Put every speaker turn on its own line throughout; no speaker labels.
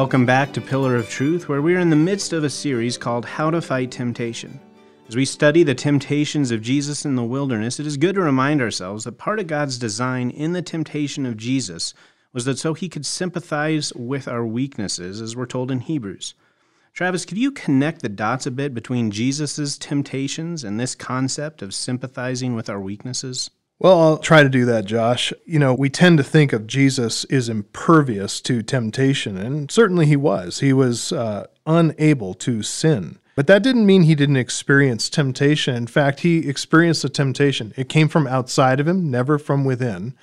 Welcome back to Pillar of Truth, where we are in the midst of a series called How to Fight Temptation. As we study the temptations of Jesus in the wilderness, it is good to remind ourselves that part of God's design in the temptation of Jesus was that so he could sympathize with our weaknesses, as we're told in Hebrews. Travis, could you connect the dots a bit between Jesus' temptations and this concept of sympathizing with our weaknesses?
Well, I'll try to do that, Josh. You know, we tend to think of Jesus as impervious to temptation, and certainly he was. He was uh, unable to sin. But that didn't mean he didn't experience temptation. In fact, he experienced a temptation. It came from outside of him, never from within.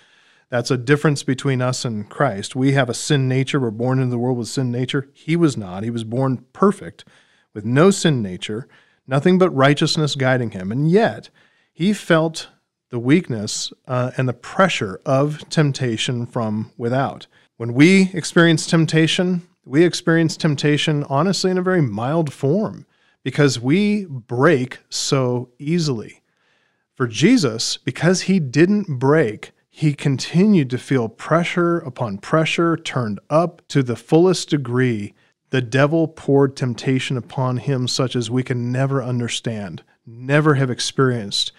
That's a difference between us and Christ. We have a sin nature. We're born into the world with sin nature. He was not. He was born perfect with no sin nature, nothing but righteousness guiding him. And yet, he felt the weakness uh, and the pressure of temptation from without. When we experience temptation, we experience temptation honestly in a very mild form because we break so easily. For Jesus, because he didn't break, he continued to feel pressure upon pressure turned up to the fullest degree. The devil poured temptation upon him such as we can never understand, never have experienced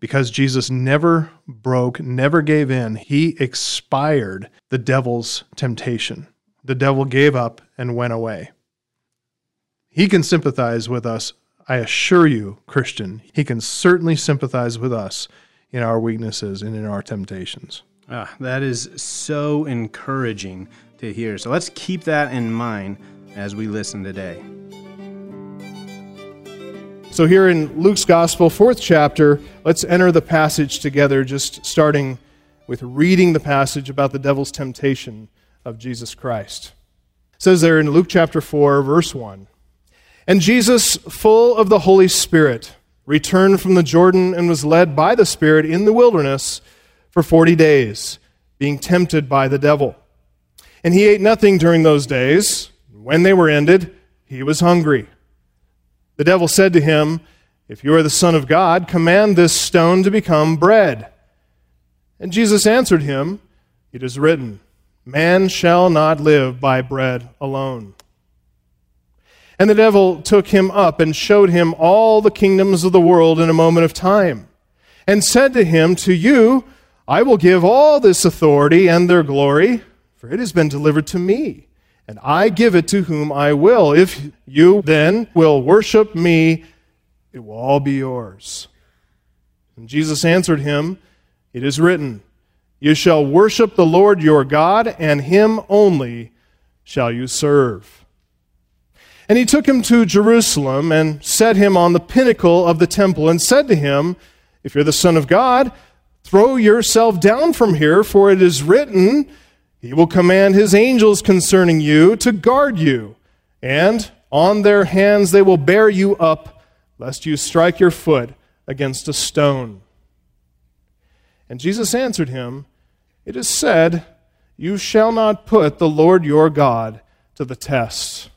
because Jesus never broke, never gave in, he expired the devil's temptation. The devil gave up and went away. He can sympathize with us, I assure you, Christian. He can certainly sympathize with us in our weaknesses and in our temptations.
Ah, that is so encouraging to hear. So let's keep that in mind as we listen today.
So, here in Luke's Gospel, fourth chapter, let's enter the passage together, just starting with reading the passage about the devil's temptation of Jesus Christ. It says there in Luke chapter 4, verse 1 And Jesus, full of the Holy Spirit, returned from the Jordan and was led by the Spirit in the wilderness for 40 days, being tempted by the devil. And he ate nothing during those days. When they were ended, he was hungry. The devil said to him, If you are the Son of God, command this stone to become bread. And Jesus answered him, It is written, Man shall not live by bread alone. And the devil took him up and showed him all the kingdoms of the world in a moment of time, and said to him, To you I will give all this authority and their glory, for it has been delivered to me and I give it to whom I will. If you then will worship me, it will all be yours. And Jesus answered him, It is written, You shall worship the Lord your God, and him only shall you serve. And he took him to Jerusalem and set him on the pinnacle of the temple and said to him, If you're the Son of God, throw yourself down from here, for it is written, he will command his angels concerning you to guard you, and on their hands they will bear you up, lest you strike your foot against a stone. And Jesus answered him, It is said, You shall not put the Lord your God to the test.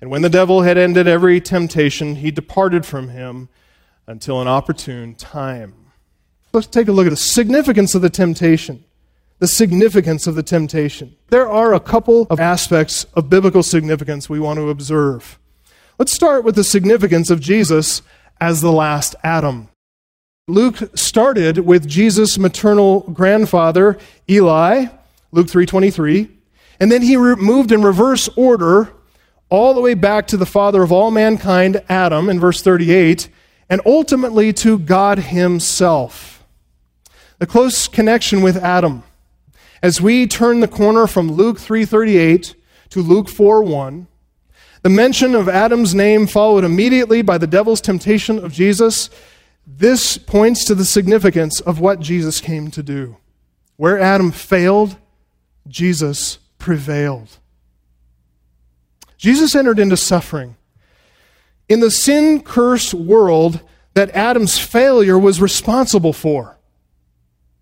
And when the devil had ended every temptation, he departed from him until an opportune time. Let's take a look at the significance of the temptation the significance of the temptation. There are a couple of aspects of biblical significance we want to observe. Let's start with the significance of Jesus as the last Adam. Luke started with Jesus' maternal grandfather, Eli, Luke 3:23, and then he moved in reverse order all the way back to the father of all mankind, Adam, in verse 38, and ultimately to God himself. The close connection with Adam as we turn the corner from Luke 3:38 to Luke 4:1, the mention of Adam's name followed immediately by the devil's temptation of Jesus. This points to the significance of what Jesus came to do. Where Adam failed, Jesus prevailed. Jesus entered into suffering. In the sin cursed world that Adam's failure was responsible for.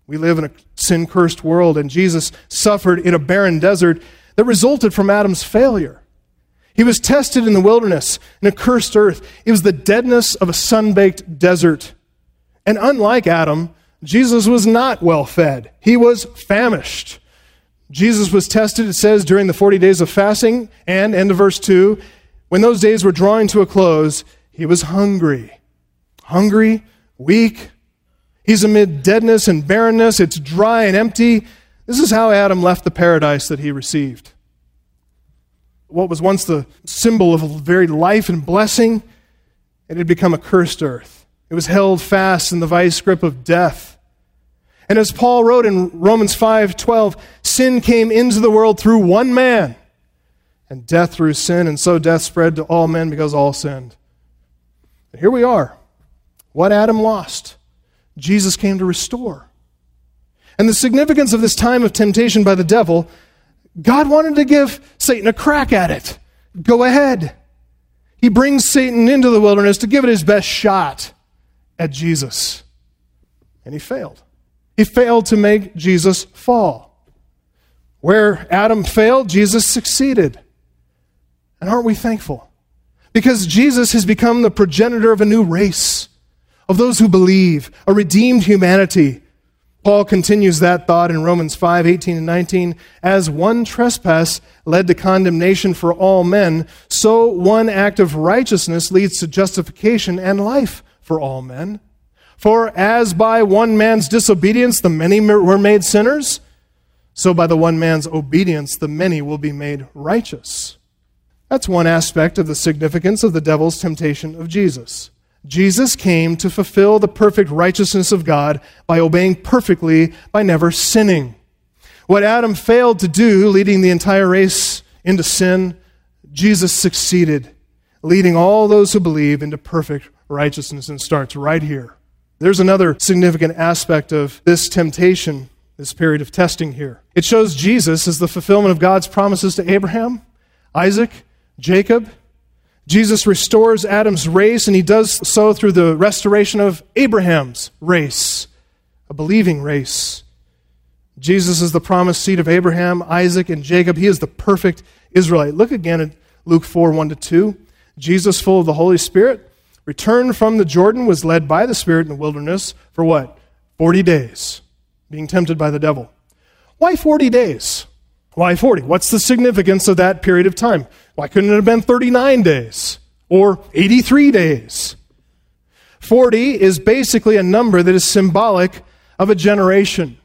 We live in a sin cursed world, and Jesus suffered in a barren desert that resulted from Adam's failure. He was tested in the wilderness, in a cursed earth. It was the deadness of a sun baked desert. And unlike Adam, Jesus was not well fed, he was famished. Jesus was tested, it says, during the 40 days of fasting, and, end of verse 2, when those days were drawing to a close, he was hungry. Hungry, weak. He's amid deadness and barrenness. It's dry and empty. This is how Adam left the paradise that he received. What was once the symbol of very life and blessing, it had become a cursed earth. It was held fast in the vice grip of death. And as Paul wrote in Romans 5:12, sin came into the world through one man, and death through sin, and so death spread to all men because all sinned. And here we are. What Adam lost, Jesus came to restore. And the significance of this time of temptation by the devil, God wanted to give Satan a crack at it. Go ahead. He brings Satan into the wilderness to give it his best shot at Jesus. And he failed. He failed to make Jesus fall. Where Adam failed, Jesus succeeded. And aren't we thankful? Because Jesus has become the progenitor of a new race, of those who believe, a redeemed humanity. Paul continues that thought in Romans 5 18 and 19. As one trespass led to condemnation for all men, so one act of righteousness leads to justification and life for all men. For as by one man's disobedience the many were made sinners, so by the one man's obedience the many will be made righteous. That's one aspect of the significance of the devil's temptation of Jesus. Jesus came to fulfill the perfect righteousness of God by obeying perfectly, by never sinning. What Adam failed to do, leading the entire race into sin, Jesus succeeded, leading all those who believe into perfect righteousness, and starts right here. There's another significant aspect of this temptation, this period of testing here. It shows Jesus as the fulfillment of God's promises to Abraham, Isaac, Jacob. Jesus restores Adam's race, and he does so through the restoration of Abraham's race, a believing race. Jesus is the promised seed of Abraham, Isaac, and Jacob. He is the perfect Israelite. Look again at Luke 4 1 to 2. Jesus, full of the Holy Spirit, returned from the Jordan, was led by the Spirit in the wilderness for what? 40 days, being tempted by the devil. Why 40 days? Why 40? What's the significance of that period of time? Why couldn't it have been 39 days or 83 days? 40 is basically a number that is symbolic of a generation.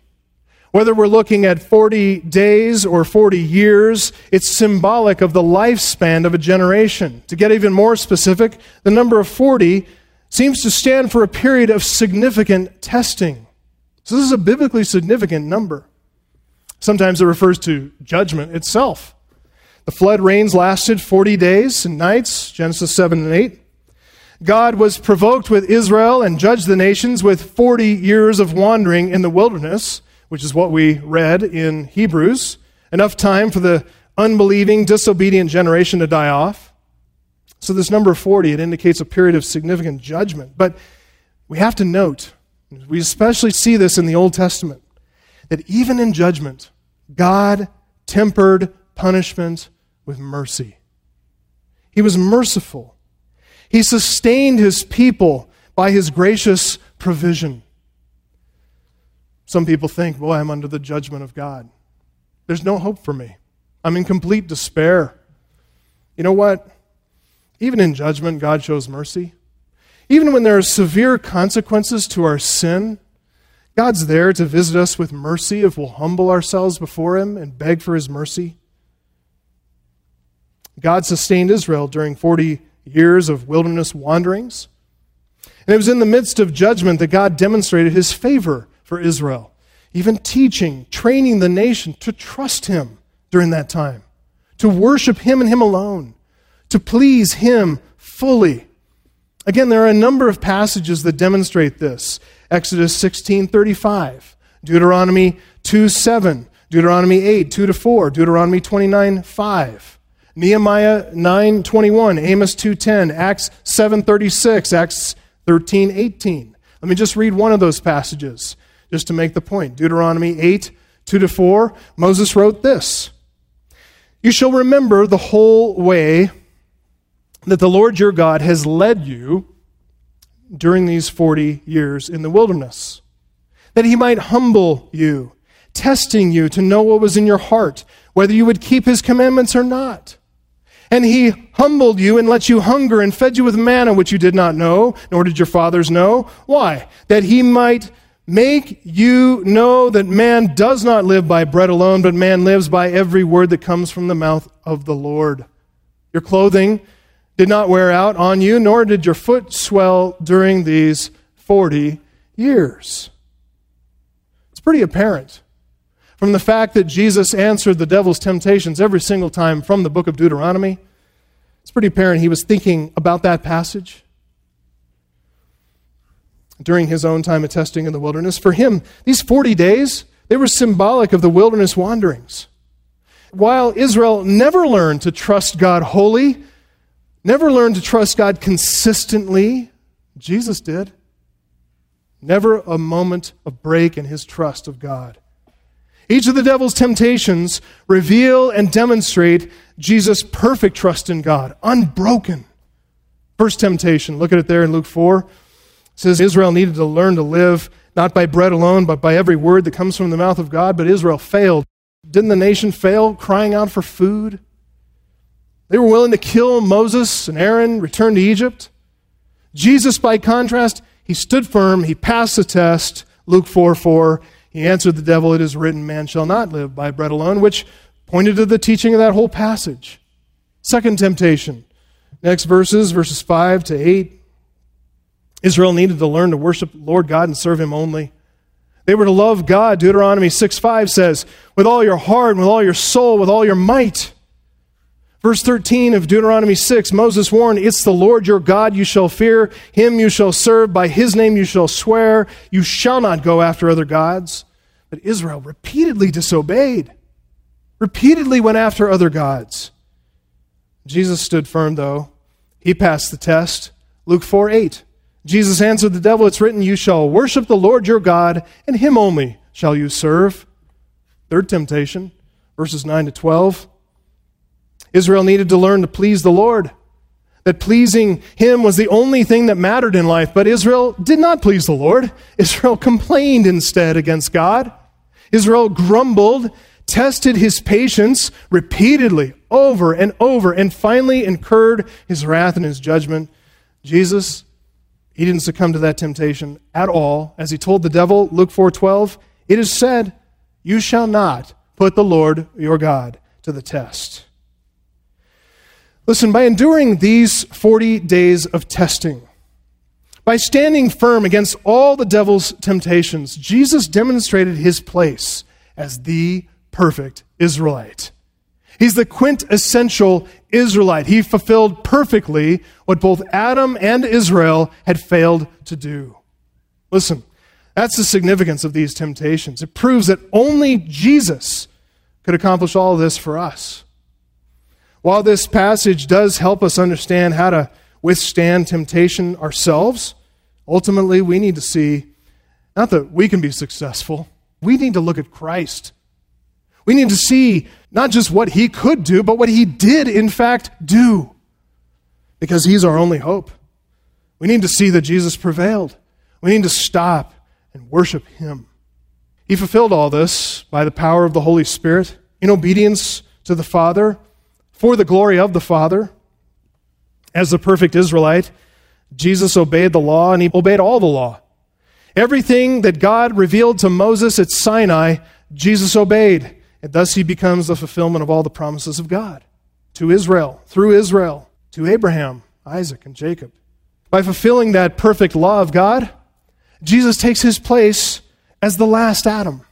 Whether we're looking at 40 days or 40 years, it's symbolic of the lifespan of a generation. To get even more specific, the number of 40 seems to stand for a period of significant testing. So, this is a biblically significant number. Sometimes it refers to judgment itself. The flood rains lasted 40 days and nights, Genesis 7 and 8. God was provoked with Israel and judged the nations with 40 years of wandering in the wilderness which is what we read in Hebrews, enough time for the unbelieving, disobedient generation to die off. So, this number 40, it indicates a period of significant judgment. But we have to note, we especially see this in the Old Testament, that even in judgment, God tempered punishment with mercy. He was merciful. He sustained his people by his gracious provision. Some people think, boy, I'm under the judgment of God. There's no hope for me. I'm in complete despair. You know what? Even in judgment, God shows mercy. Even when there are severe consequences to our sin, God's there to visit us with mercy if we'll humble ourselves before Him and beg for His mercy. God sustained Israel during 40 years of wilderness wanderings. And it was in the midst of judgment that God demonstrated His favor for Israel, even teaching, training the nation to trust Him during that time, to worship Him and Him alone, to please Him fully. Again, there are a number of passages that demonstrate this. Exodus 16:35, Deuteronomy 2:7, Deuteronomy 8, 2 to 4, Deuteronomy 29, 5. Nehemiah 9:21, Amos 2:10, Acts 7:36, Acts 13:18. Let me just read one of those passages just to make the point. Deuteronomy 8, 2 to 4, Moses wrote this You shall remember the whole way that the Lord your God has led you during these 40 years in the wilderness, that he might humble you testing you to know what was in your heart, whether you would keep his commandments or not. And he humbled you and let you hunger and fed you with manna which you did not know, nor did your fathers know. Why? That he might make you know that man does not live by bread alone, but man lives by every word that comes from the mouth of the Lord. Your clothing did not wear out on you, nor did your foot swell during these 40 years. It's pretty apparent from the fact that Jesus answered the devil's temptations every single time from the book of Deuteronomy. It's pretty apparent he was thinking about that passage during his own time of testing in the wilderness. For him, these 40 days, they were symbolic of the wilderness wanderings. While Israel never learned to trust God wholly, never learned to trust God consistently, Jesus did. Never a moment of break in his trust of God. Each of the devil's temptations reveal and demonstrate Jesus' perfect trust in God, unbroken. First temptation, look at it there in Luke 4. It says Israel needed to learn to live not by bread alone, but by every word that comes from the mouth of God. But Israel failed. Didn't the nation fail crying out for food? They were willing to kill Moses and Aaron, return to Egypt. Jesus, by contrast, he stood firm, he passed the test. Luke 4 4. He answered the devil, It is written, Man shall not live by bread alone, which pointed to the teaching of that whole passage. Second temptation. Next verses, verses 5 to 8. Israel needed to learn to worship Lord God and serve Him only. They were to love God, Deuteronomy 6 5 says, with all your heart, with all your soul, with all your might. Verse 13 of Deuteronomy 6, Moses warned, It's the Lord your God you shall fear, him you shall serve, by his name you shall swear, you shall not go after other gods. But Israel repeatedly disobeyed, repeatedly went after other gods. Jesus stood firm, though. He passed the test. Luke 4 8. Jesus answered the devil, It's written, You shall worship the Lord your God, and him only shall you serve. Third temptation, verses 9 to 12. Israel needed to learn to please the Lord. That pleasing Him was the only thing that mattered in life. But Israel did not please the Lord. Israel complained instead against God. Israel grumbled, tested His patience repeatedly, over and over, and finally incurred His wrath and His judgment. Jesus, He didn't succumb to that temptation at all. As He told the devil, Luke 4:12, it is said, You shall not put the Lord your God to the test. Listen, by enduring these 40 days of testing, by standing firm against all the devil's temptations, Jesus demonstrated his place as the perfect Israelite. He's the quintessential Israelite. He fulfilled perfectly what both Adam and Israel had failed to do. Listen, that's the significance of these temptations. It proves that only Jesus could accomplish all this for us. While this passage does help us understand how to withstand temptation ourselves, ultimately we need to see not that we can be successful, we need to look at Christ. We need to see not just what he could do, but what he did, in fact, do. Because he's our only hope. We need to see that Jesus prevailed. We need to stop and worship him. He fulfilled all this by the power of the Holy Spirit in obedience to the Father for the glory of the Father. As the perfect Israelite, Jesus obeyed the law and he obeyed all the law. Everything that God revealed to Moses at Sinai, Jesus obeyed. And thus he becomes the fulfillment of all the promises of God to Israel, through Israel, to Abraham, Isaac, and Jacob. By fulfilling that perfect law of God, Jesus takes his place as the last Adam.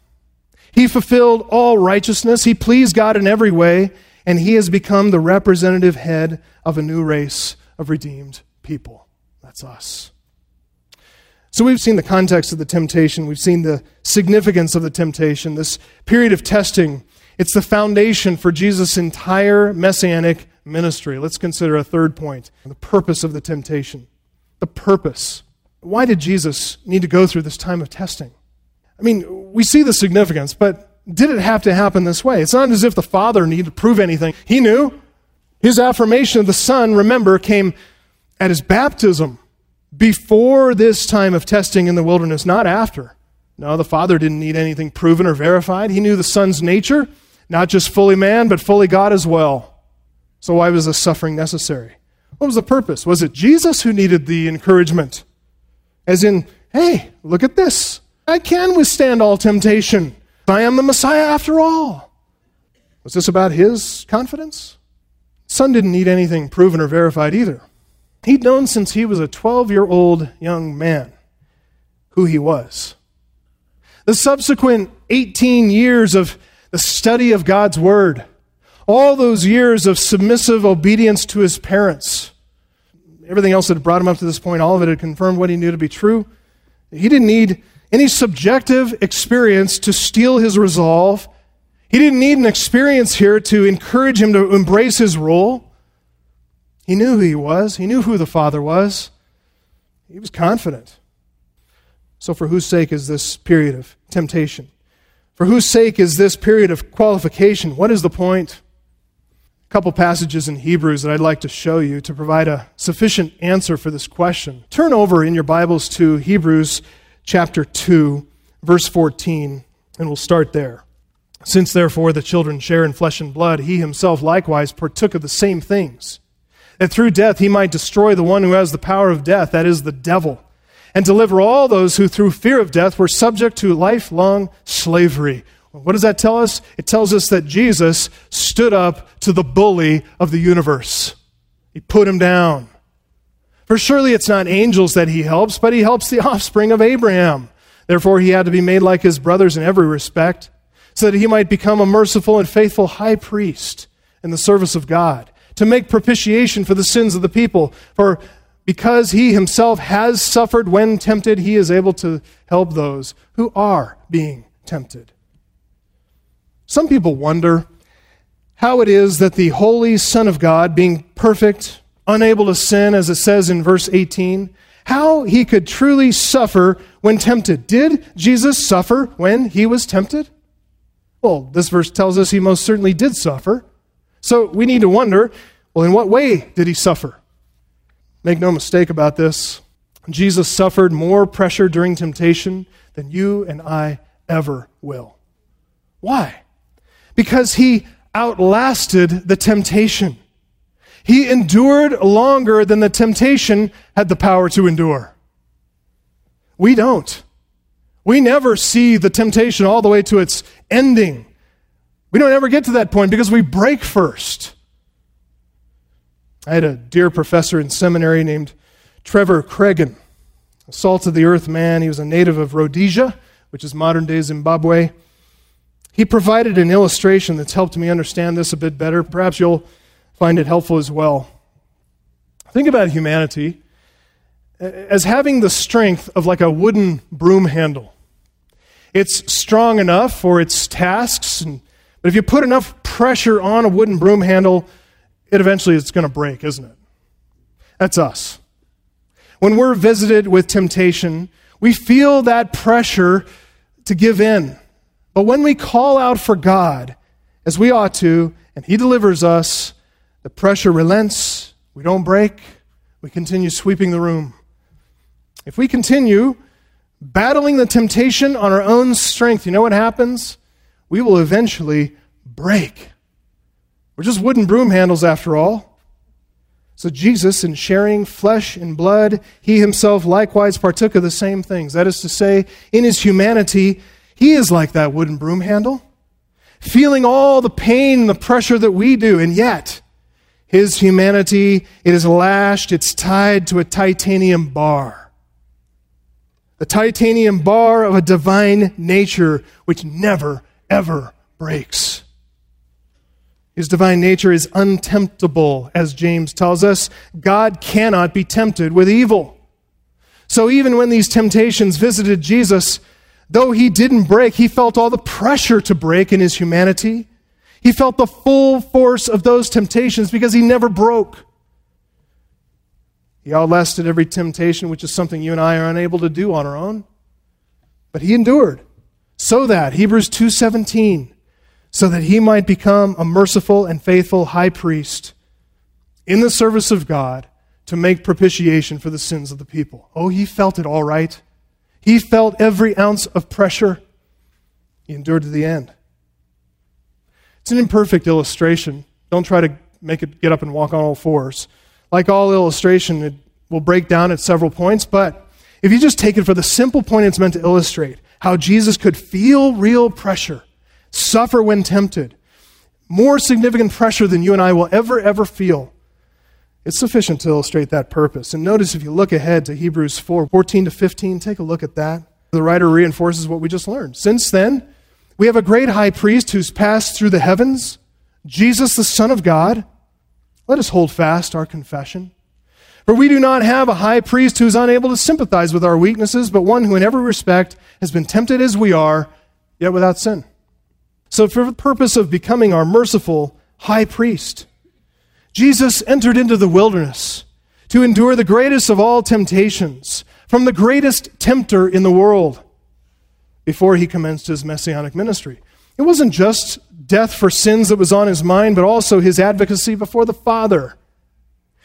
He fulfilled all righteousness. He pleased God in every way and he has become the representative head of a new race of redeemed people. That's us. So we've seen the context of the temptation, we've seen the significance of the temptation, this period of testing. It's the foundation for Jesus' entire messianic ministry. Let's consider a third point the purpose of the temptation. The purpose. Why did Jesus need to go through this time of testing? I mean, we see the significance, but did it have to happen this way? It's not as if the Father needed to prove anything. He knew. His affirmation of the Son, remember, came at his baptism before this time of testing in the wilderness, not after. No, the Father didn't need anything proven or verified. He knew the Son's nature, not just fully man, but fully God as well. So, why was this suffering necessary? What was the purpose? Was it Jesus who needed the encouragement? As in, hey, look at this. I can withstand all temptation. I am the Messiah after all. Was this about his confidence? Son didn't need anything proven or verified either. He'd known since he was a 12 year old young man who he was. The subsequent 18 years of the study of God's Word, all those years of submissive obedience to his parents, everything else that had brought him up to this point, all of it had confirmed what he knew to be true. He didn't need any subjective experience to steel his resolve. He didn't need an experience here to encourage him to embrace his role. He knew who he was, he knew who the Father was. He was confident. So, for whose sake is this period of temptation? For whose sake is this period of qualification? What is the point? A couple passages in Hebrews that I'd like to show you to provide a sufficient answer for this question. Turn over in your Bibles to Hebrews chapter 2, verse 14, and we'll start there. Since therefore the children share in flesh and blood, he himself likewise partook of the same things, that through death he might destroy the one who has the power of death, that is, the devil and deliver all those who through fear of death were subject to lifelong slavery. What does that tell us? It tells us that Jesus stood up to the bully of the universe. He put him down. For surely it's not angels that he helps, but he helps the offspring of Abraham. Therefore, he had to be made like his brothers in every respect, so that he might become a merciful and faithful high priest in the service of God, to make propitiation for the sins of the people. For because he himself has suffered when tempted, he is able to help those who are being tempted. Some people wonder how it is that the holy Son of God, being perfect, unable to sin, as it says in verse 18, how he could truly suffer when tempted. Did Jesus suffer when he was tempted? Well, this verse tells us he most certainly did suffer. So we need to wonder well, in what way did he suffer? Make no mistake about this. Jesus suffered more pressure during temptation than you and I ever will. Why? Because he outlasted the temptation. He endured longer than the temptation had the power to endure. We don't. We never see the temptation all the way to its ending. We don't ever get to that point because we break first. I had a dear professor in seminary named Trevor Craigen, a salt of the earth man. He was a native of Rhodesia, which is modern day Zimbabwe. He provided an illustration that's helped me understand this a bit better. Perhaps you'll find it helpful as well. Think about humanity as having the strength of like a wooden broom handle. It's strong enough for its tasks, and, but if you put enough pressure on a wooden broom handle, it eventually is going to break, isn't it? That's us. When we're visited with temptation, we feel that pressure to give in. But when we call out for God, as we ought to, and He delivers us, the pressure relents, we don't break, we continue sweeping the room. If we continue battling the temptation on our own strength, you know what happens? We will eventually break. We're just wooden broom handles after all. So, Jesus, in sharing flesh and blood, he himself likewise partook of the same things. That is to say, in his humanity, he is like that wooden broom handle, feeling all the pain and the pressure that we do, and yet, his humanity, it is lashed, it's tied to a titanium bar. The titanium bar of a divine nature which never, ever breaks. His divine nature is untemptable, as James tells us. God cannot be tempted with evil. So even when these temptations visited Jesus, though he didn't break, he felt all the pressure to break in his humanity. He felt the full force of those temptations because he never broke. He outlasted every temptation, which is something you and I are unable to do on our own. But he endured. So that, Hebrews 2:17, so that he might become a merciful and faithful high priest in the service of God to make propitiation for the sins of the people. Oh, he felt it all right. He felt every ounce of pressure. He endured to the end. It's an imperfect illustration. Don't try to make it get up and walk on all fours. Like all illustration, it will break down at several points, but if you just take it for the simple point it's meant to illustrate, how Jesus could feel real pressure, suffer when tempted, more significant pressure than you and I will ever, ever feel. It's sufficient to illustrate that purpose. And notice if you look ahead to Hebrews 4 14 to 15, take a look at that. The writer reinforces what we just learned. Since then, we have a great high priest who's passed through the heavens, Jesus, the Son of God. Let us hold fast our confession. For we do not have a high priest who is unable to sympathize with our weaknesses, but one who in every respect has been tempted as we are, yet without sin. So, for the purpose of becoming our merciful high priest, Jesus entered into the wilderness to endure the greatest of all temptations from the greatest tempter in the world before he commenced his messianic ministry. It wasn't just death for sins that was on his mind, but also his advocacy before the Father.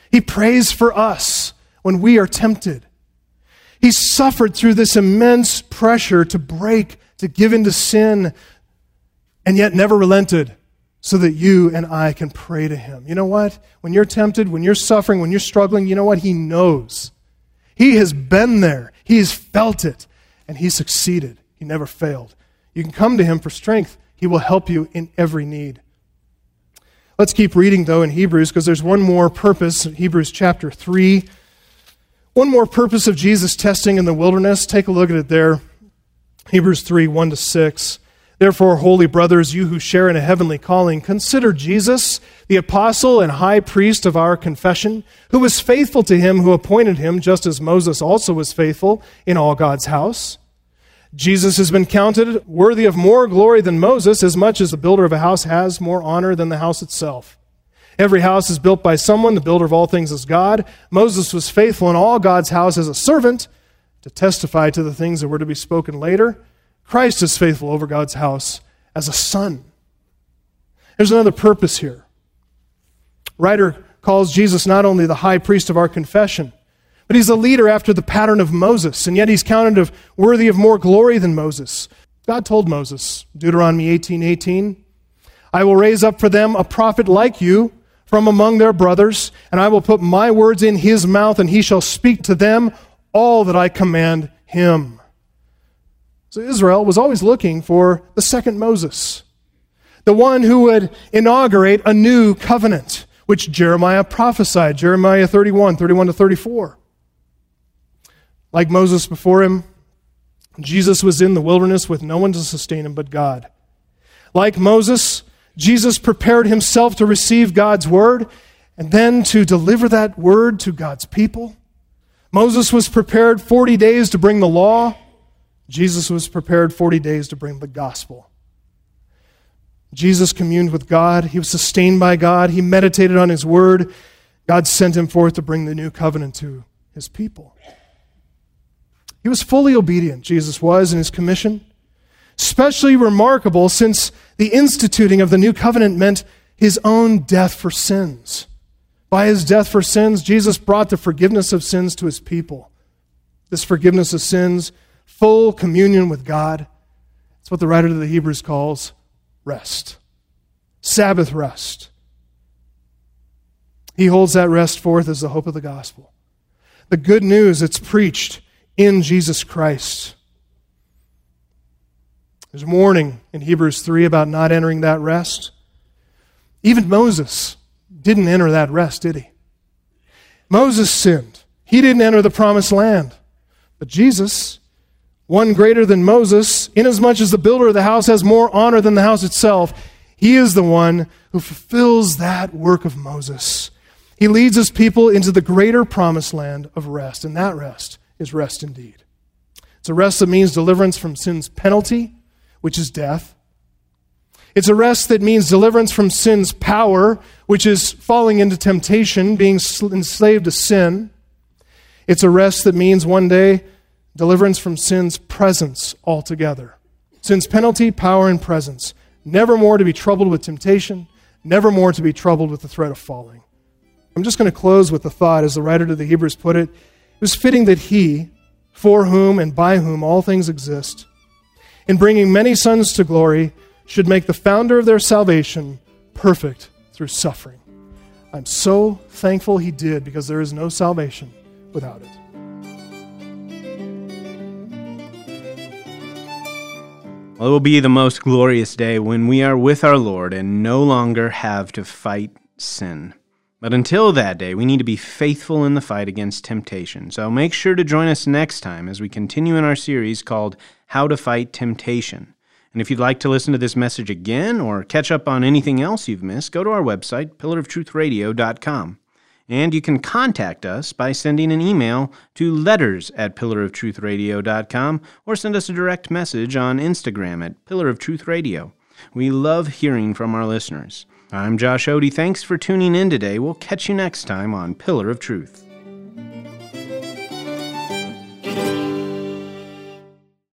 He prays for us when we are tempted. He suffered through this immense pressure to break, to give into sin, and yet never relented so that you and I can pray to him. You know what? When you're tempted, when you're suffering, when you're struggling, you know what? He knows. He has been there, he has felt it, and he succeeded. He never failed. You can come to him for strength, he will help you in every need. Let's keep reading, though, in Hebrews, because there's one more purpose, Hebrews chapter 3. One more purpose of Jesus' testing in the wilderness. Take a look at it there. Hebrews 3 1 to 6. Therefore, holy brothers, you who share in a heavenly calling, consider Jesus, the apostle and high priest of our confession, who was faithful to him who appointed him, just as Moses also was faithful in all God's house. Jesus has been counted worthy of more glory than Moses, as much as the builder of a house has more honor than the house itself. Every house is built by someone, the builder of all things is God. Moses was faithful in all God's house as a servant to testify to the things that were to be spoken later. Christ is faithful over God's house as a son. There's another purpose here. Writer calls Jesus not only the high priest of our confession, but he's a leader after the pattern of Moses, and yet he's counted of worthy of more glory than Moses. God told Moses, Deuteronomy 18 18, I will raise up for them a prophet like you from among their brothers, and I will put my words in his mouth, and he shall speak to them all that I command him. So Israel was always looking for the second Moses, the one who would inaugurate a new covenant, which Jeremiah prophesied, Jeremiah 31, 31 to 34. Like Moses before him, Jesus was in the wilderness with no one to sustain him but God. Like Moses, Jesus prepared himself to receive God's word and then to deliver that word to God's people. Moses was prepared 40 days to bring the law. Jesus was prepared 40 days to bring the gospel. Jesus communed with God. He was sustained by God. He meditated on his word. God sent him forth to bring the new covenant to his people. He was fully obedient, Jesus was, in his commission. Especially remarkable since the instituting of the new covenant meant his own death for sins. By his death for sins, Jesus brought the forgiveness of sins to his people. This forgiveness of sins, full communion with God, it's what the writer of the Hebrews calls rest. Sabbath rest. He holds that rest forth as the hope of the gospel. The good news that's preached in Jesus Christ. There's a warning in Hebrews 3 about not entering that rest. Even Moses didn't enter that rest, did he? Moses sinned. He didn't enter the promised land. But Jesus, one greater than Moses, inasmuch as the builder of the house has more honor than the house itself, he is the one who fulfills that work of Moses. He leads his people into the greater promised land of rest, and that rest is rest indeed. It's a rest that means deliverance from sin's penalty, which is death. It's a rest that means deliverance from sin's power, which is falling into temptation, being enslaved to sin. It's a rest that means one day deliverance from sin's presence altogether. Sin's penalty, power, and presence. Never more to be troubled with temptation, never more to be troubled with the threat of falling. I'm just going to close with the thought, as the writer to the Hebrews put it, it was fitting that he, for whom and by whom all things exist, in bringing many sons to glory, should make the founder of their salvation perfect through suffering. I'm so thankful he did because there is no salvation without it.
Well, it will be the most glorious day when we are with our Lord and no longer have to fight sin. But until that day, we need to be faithful in the fight against temptation. So make sure to join us next time as we continue in our series called How to Fight Temptation. And if you'd like to listen to this message again or catch up on anything else you've missed, go to our website, pillaroftruthradio.com. And you can contact us by sending an email to letters at pillaroftruthradio.com or send us a direct message on Instagram at Pillar of Truth Radio. We love hearing from our listeners. I'm Josh Odie. Thanks for tuning in today. We'll catch you next time on Pillar of Truth.